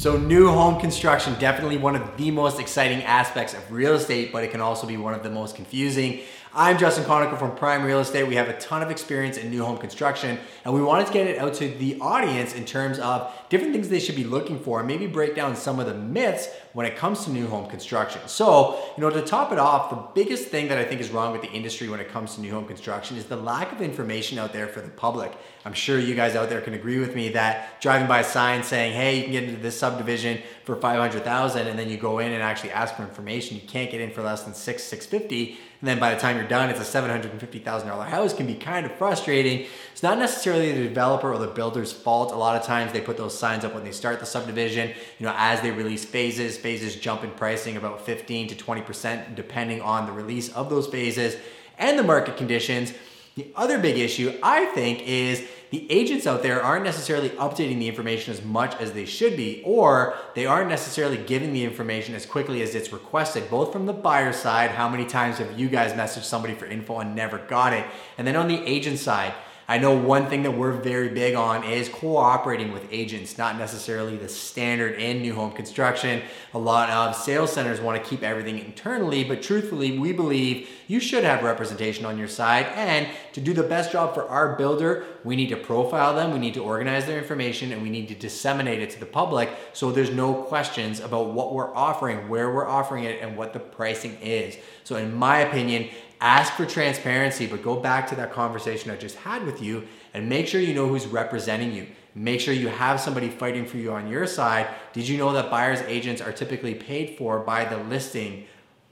So, new home construction, definitely one of the most exciting aspects of real estate, but it can also be one of the most confusing. I'm Justin Conoco from Prime Real Estate. We have a ton of experience in new home construction, and we wanted to get it out to the audience in terms of different things they should be looking for, and maybe break down some of the myths when it comes to new home construction. So, you know, to top it off, the biggest thing that I think is wrong with the industry when it comes to new home construction is the lack of information out there for the public. I'm sure you guys out there can agree with me that driving by a sign saying, "Hey, you can get into this subdivision for 500,000," and then you go in and actually ask for information, you can't get in for less than 6 650 and then by the time you're done, it's a $750,000 house can be kind of frustrating. It's not necessarily the developer or the builder's fault. A lot of times they put those signs up when they start the subdivision. You know, as they release phases, phases jump in pricing about 15 to 20% depending on the release of those phases and the market conditions. The other big issue, I think, is the agents out there aren't necessarily updating the information as much as they should be, or they aren't necessarily giving the information as quickly as it's requested, both from the buyer side, how many times have you guys messaged somebody for info and never got it, and then on the agent side, I know one thing that we're very big on is cooperating with agents, not necessarily the standard in new home construction. A lot of sales centers want to keep everything internally, but truthfully, we believe you should have representation on your side. And to do the best job for our builder, we need to profile them, we need to organize their information, and we need to disseminate it to the public so there's no questions about what we're offering, where we're offering it, and what the pricing is. So, in my opinion, ask for transparency, but go back to that conversation I just had with you and make sure you know who's representing you. Make sure you have somebody fighting for you on your side. Did you know that buyer's agents are typically paid for by the listing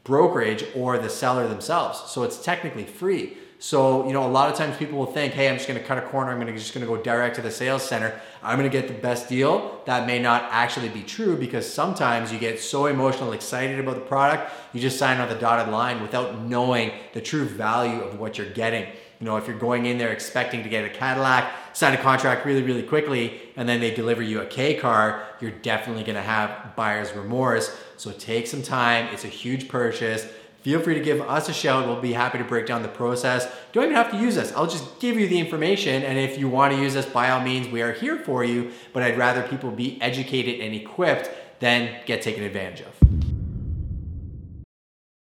brokerage or the seller themselves? So it's technically free. So, you know, a lot of times people will think, hey, I'm just gonna cut a corner, I'm gonna just gonna go direct to the sales center, I'm gonna get the best deal. That may not actually be true because sometimes you get so emotional, excited about the product, you just sign on the dotted line without knowing the true value of what you're getting. You know, if you're going in there expecting to get a Cadillac, sign a contract really, really quickly, and then they deliver you a K car, you're definitely gonna have buyer's remorse. So take some time, it's a huge purchase feel free to give us a shout. We'll be happy to break down the process. You don't even have to use us. I'll just give you the information. And if you want to use us, by all means, we are here for you. But I'd rather people be educated and equipped than get taken advantage of.